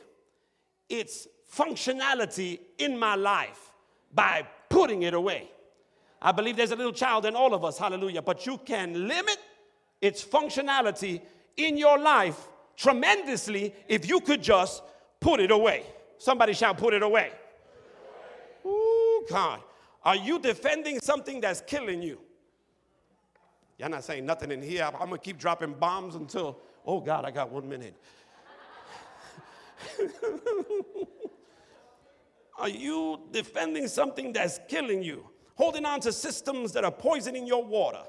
its functionality in my life by putting it away. I believe there's a little child in all of us, hallelujah, but you can limit its functionality in your life tremendously if you could just put it away. Somebody shall put it away. Oh, God. Are you defending something that's killing you? You're not saying nothing in here. I'm going to keep dropping bombs until, oh, God, I got one minute. (laughs) Are you defending something that's killing you? Holding on to systems that are poisoning your water?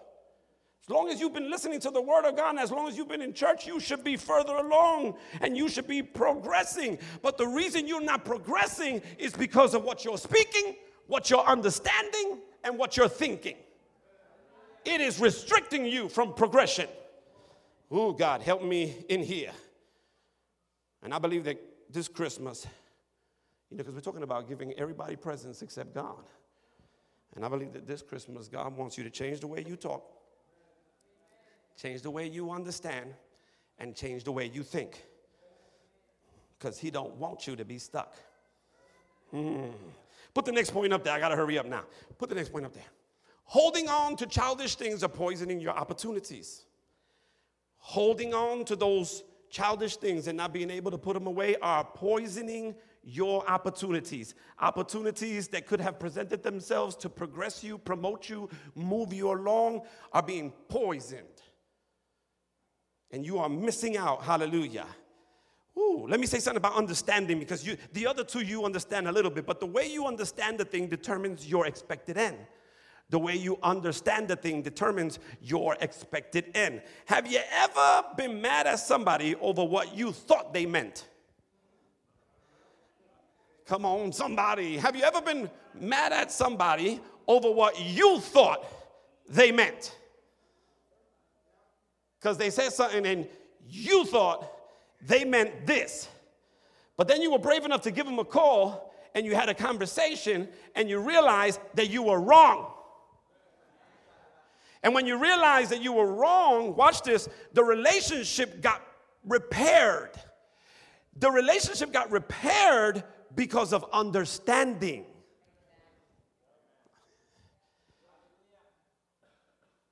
As long as you've been listening to the Word of God, as long as you've been in church, you should be further along and you should be progressing. But the reason you're not progressing is because of what you're speaking, what you're understanding, and what you're thinking. It is restricting you from progression. Oh, God, help me in here. And I believe that this Christmas, you know, because we're talking about giving everybody presents except God. And I believe that this Christmas, God wants you to change the way you talk change the way you understand, and change the way you think. Because he don't want you to be stuck. Mm. Put the next point up there. I got to hurry up now. Put the next point up there. Holding on to childish things are poisoning your opportunities. Holding on to those childish things and not being able to put them away are poisoning your opportunities. Opportunities that could have presented themselves to progress you, promote you, move you along are being poisoned. And you are missing out. Hallelujah. Ooh, let me say something about understanding because you, the other two you understand a little bit, but the way you understand the thing determines your expected end. The way you understand the thing determines your expected end. Have you ever been mad at somebody over what you thought they meant? Come on, somebody. Have you ever been mad at somebody over what you thought they meant? Because they said something and you thought they meant this. But then you were brave enough to give them a call and you had a conversation and you realized that you were wrong. And when you realized that you were wrong, watch this, the relationship got repaired. The relationship got repaired because of understanding.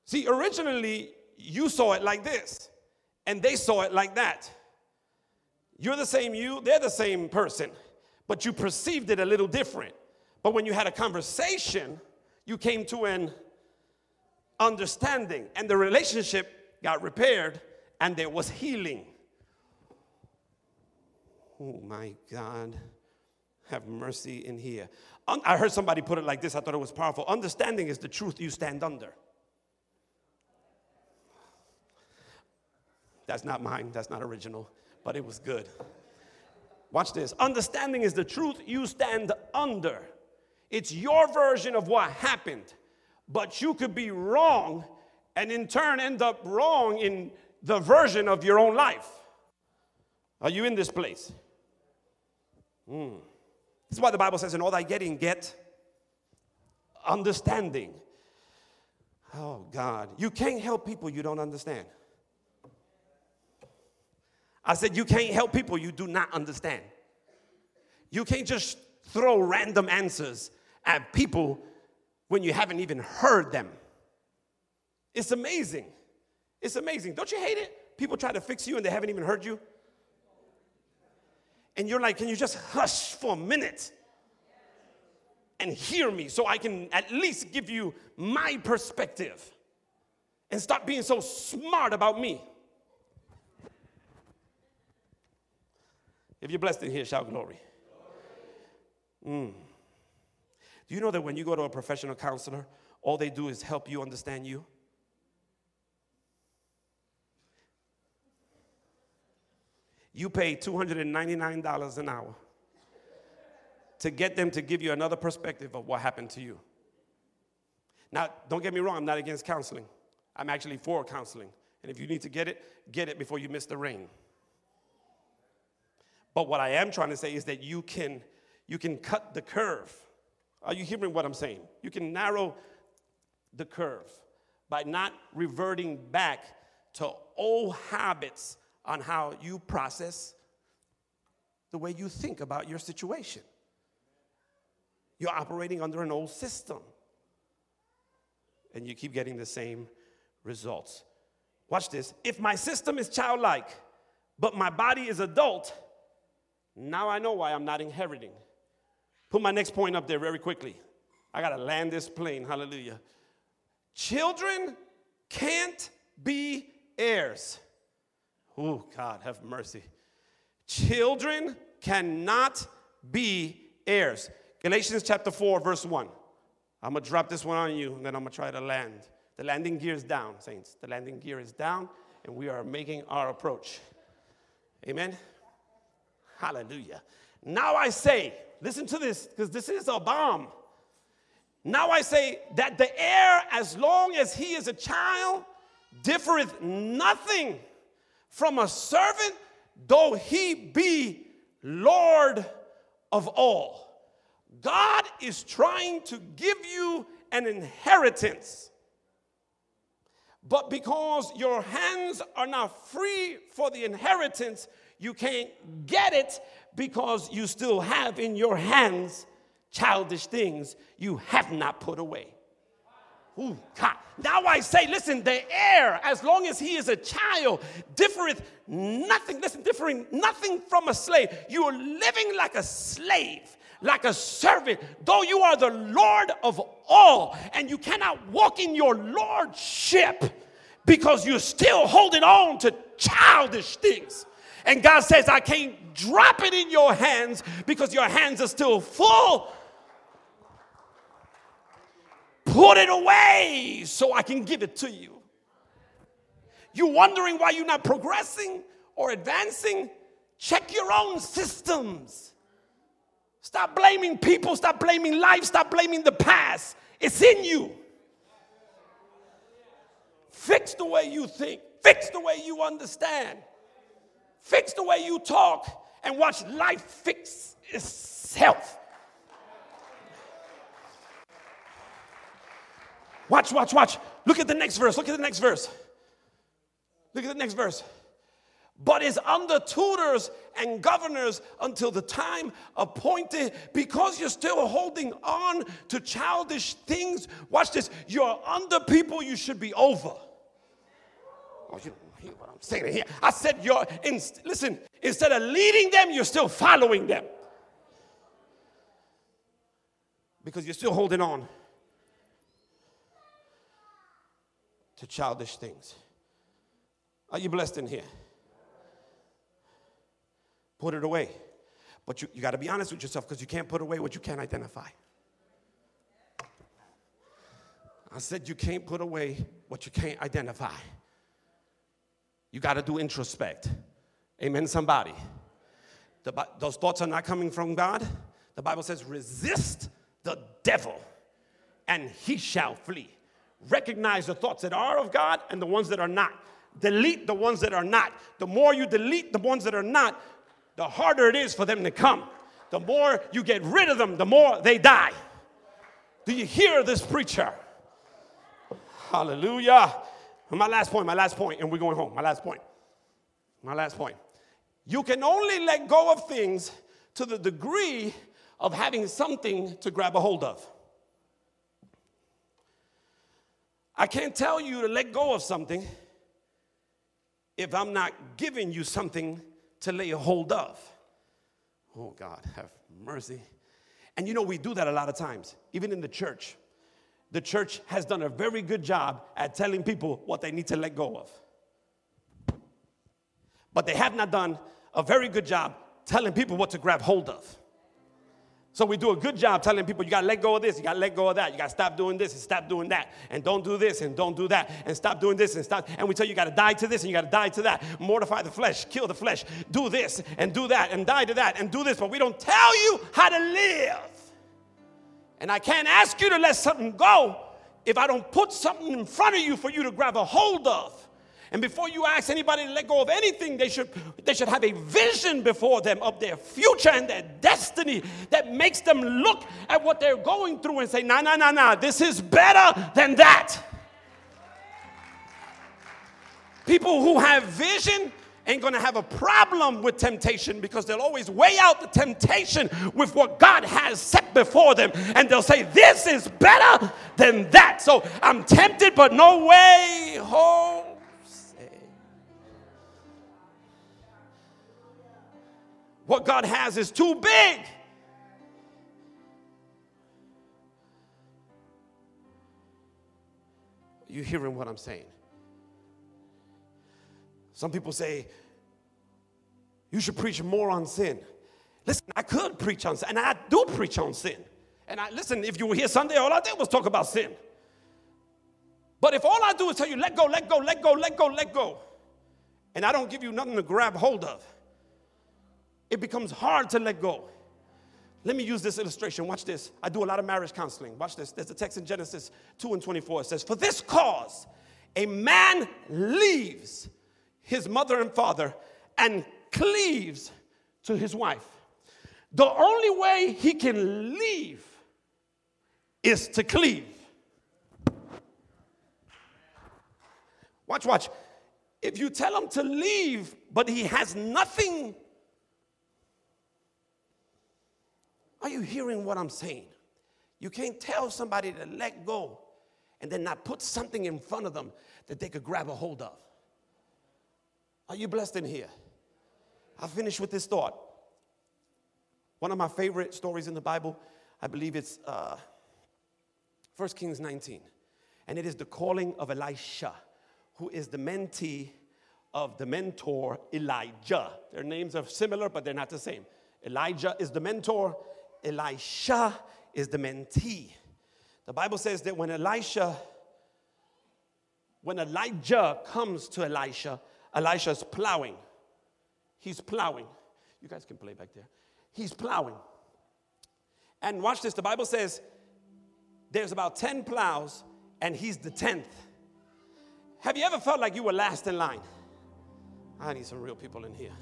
See, originally, you saw it like this, and they saw it like that. You're the same you, they're the same person, but you perceived it a little different. But when you had a conversation, you came to an understanding, and the relationship got repaired, and there was healing. Oh my God, have mercy in here. I heard somebody put it like this, I thought it was powerful. Understanding is the truth you stand under. That's not mine, that's not original but it was good. Watch this. Understanding is the truth you stand under. It's your version of what happened, but you could be wrong and in turn end up wrong in the version of your own life. Are you in this place? Mm. This is why the Bible says, in all thy getting, get understanding. Oh, God. You can't help people you don't understand. I said, You can't help people you do not understand. You can't just throw random answers at people when you haven't even heard them. It's amazing. It's amazing. Don't you hate it? People try to fix you and they haven't even heard you. And you're like, Can you just hush for a minute and hear me so I can at least give you my perspective and stop being so smart about me? If you're blessed in here, shout glory. Mm. Do you know that when you go to a professional counselor, all they do is help you understand you? You pay $299 an hour to get them to give you another perspective of what happened to you. Now, don't get me wrong, I'm not against counseling. I'm actually for counseling. And if you need to get it, get it before you miss the rain. But what I am trying to say is that you can, you can cut the curve. Are you hearing what I'm saying? You can narrow the curve by not reverting back to old habits on how you process the way you think about your situation. You're operating under an old system, and you keep getting the same results. Watch this. If my system is childlike, but my body is adult, now I know why I'm not inheriting. Put my next point up there very quickly. I got to land this plane. Hallelujah. Children can't be heirs. Oh, God, have mercy. Children cannot be heirs. Galatians chapter 4, verse 1. I'm going to drop this one on you, and then I'm going to try to land. The landing gear is down, saints. The landing gear is down, and we are making our approach. Amen. Hallelujah. Now I say, listen to this, because this is a bomb. Now I say that the heir, as long as he is a child, differeth nothing from a servant, though he be Lord of all. God is trying to give you an inheritance. But because your hands are not free for the inheritance, you can't get it because you still have in your hands childish things you have not put away. Ooh. Now I say, listen, the heir, as long as he is a child, differeth nothing, listen, differing nothing from a slave. You are living like a slave, like a servant, though you are the Lord of all, and you cannot walk in your lordship because you're still holding on to childish things. And God says, I can't drop it in your hands because your hands are still full Put it away so I can give it to you. You're wondering why you're not progressing or advancing? Check your own systems. Stop blaming people, stop blaming life, stop blaming the past. It's in you. Fix the way you think, fix the way you understand, fix the way you talk, and watch life fix itself. Watch, watch, watch. Look at the next verse. Look at the next verse. Look at the next verse. But is under tutors and governors until the time appointed because you're still holding on to childish things. Watch this. You're under people you should be over. Oh, you hear what I'm saying here. I said you're, in, listen, instead of leading them, you're still following them. Because you're still holding on to childish things. Are you blessed in here? Put it away. But you, you got to be honest with yourself because you can't put away what you can't identify. I said you can't put away what you can't identify. You got to do introspect. Amen, somebody. The, those thoughts are not coming from God. The Bible says, resist the devil and he shall flee recognize the thoughts that are of God and the ones that are not. Delete the ones that are not. The more you delete the ones that are not, the harder it is for them to come. The more you get rid of them, the more they die. Do you hear this preacher? Hallelujah. My last point, my last point, and we're going home. My last point. My last point. You can only let go of things to the degree of having something to grab a hold of. I can't tell you to let go of something if I'm not giving you something to lay a hold of. Oh, God, have mercy. And you know, we do that a lot of times, even in the church. The church has done a very good job at telling people what they need to let go of. But they have not done a very good job telling people what to grab hold of. So we do a good job telling people you got to let go of this, you got to let go of that, you got to stop doing this and stop doing that, and don't do this and don't do that, and stop doing this and stop. And we tell you you got to die to this and you got to die to that, mortify the flesh, kill the flesh, do this and do that, and die to that and do this. But we don't tell you how to live. And I can't ask you to let something go if I don't put something in front of you for you to grab a hold of. And before you ask anybody to let go of anything, they should, they should have a vision before them of their future and their destiny that makes them look at what they're going through and say, nah, nah, nah, nah, this is better than that. People who have vision ain't gonna have a problem with temptation because they'll always weigh out the temptation with what God has set before them. And they'll say, This is better than that. So I'm tempted, but no way home. What God has is too big. You hearing what I'm saying? Some people say, you should preach more on sin. Listen, I could preach on sin, and I do preach on sin. And I listen, if you were here Sunday, all I did was talk about sin. But if all I do is tell you, let go, let go, let go, let go, let go, and I don't give you nothing to grab hold of, it becomes hard to let go. Let me use this illustration. Watch this. I do a lot of marriage counseling. Watch this. There's a text in Genesis 2 and 24. It says, For this cause, a man leaves his mother and father and cleaves to his wife. The only way he can leave is to cleave. Watch, watch. If you tell him to leave, but he has nothing Are you hearing what I'm saying? You can't tell somebody to let go and then not put something in front of them that they could grab a hold of. Are you blessed in here? I'll finish with this thought. One of my favorite stories in the Bible, I believe it's uh, 1 Kings 19. And it is the calling of Elisha, who is the mentee of the mentor Elijah. Their names are similar, but they're not the same. Elijah is the mentor, Elisha is the mentee. The Bible says that when Elisha, when Elijah comes to Elisha, Elisha's plowing. He's plowing. You guys can play back there. He's plowing. And watch this the Bible says there's about 10 plows, and he's the 10th. Have you ever felt like you were last in line? I need some real people in here.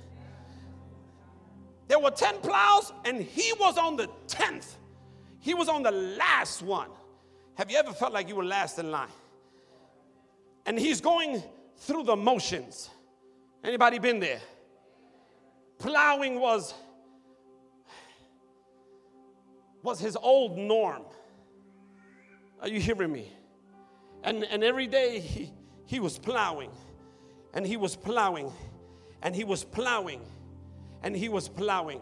There were 10 plows, and he was on the 10th. He was on the last one. Have you ever felt like you were last in line? And he's going through the motions. Anybody been there? Plowing was was his old norm. Are you hearing me? And, and every day he, he was plowing, and he was plowing, and he was plowing, and he was plowing,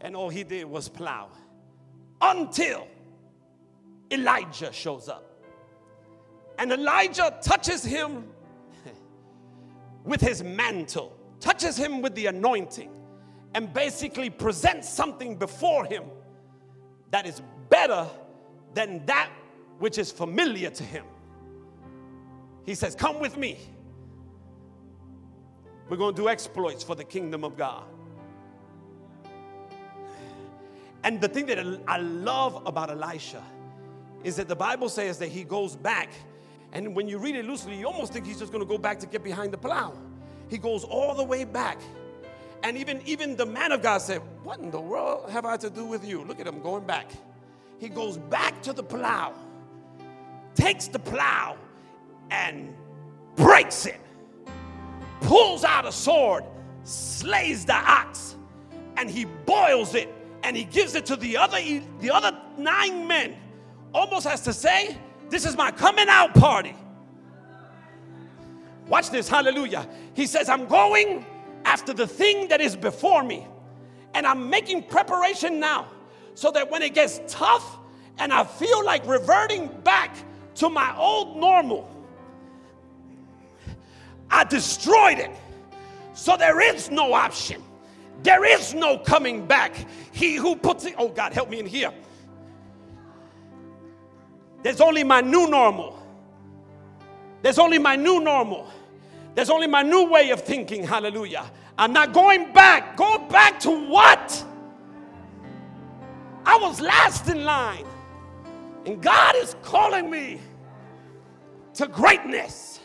and all he did was plow until Elijah shows up. And Elijah touches him with his mantle, touches him with the anointing, and basically presents something before him that is better than that which is familiar to him. He says, Come with me. We're going to do exploits for the kingdom of God. And the thing that I love about Elisha is that the Bible says that he goes back, and when you read it loosely, you almost think he's just going to go back to get behind the plow. He goes all the way back. And even, even the man of God said, What in the world have I to do with you? Look at him going back. He goes back to the plow, takes the plow, and breaks it, pulls out a sword, slays the ox, and he boils it and he gives it to the other the other nine men almost has to say this is my coming out party watch this hallelujah he says i'm going after the thing that is before me and i'm making preparation now so that when it gets tough and i feel like reverting back to my old normal i destroyed it so there is no option there is no coming back. He who puts it, oh God, help me in here. There's only my new normal. There's only my new normal. There's only my new way of thinking. Hallelujah. I'm not going back. Go back to what? I was last in line. And God is calling me to greatness.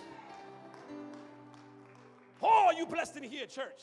Oh, you blessed in here, church.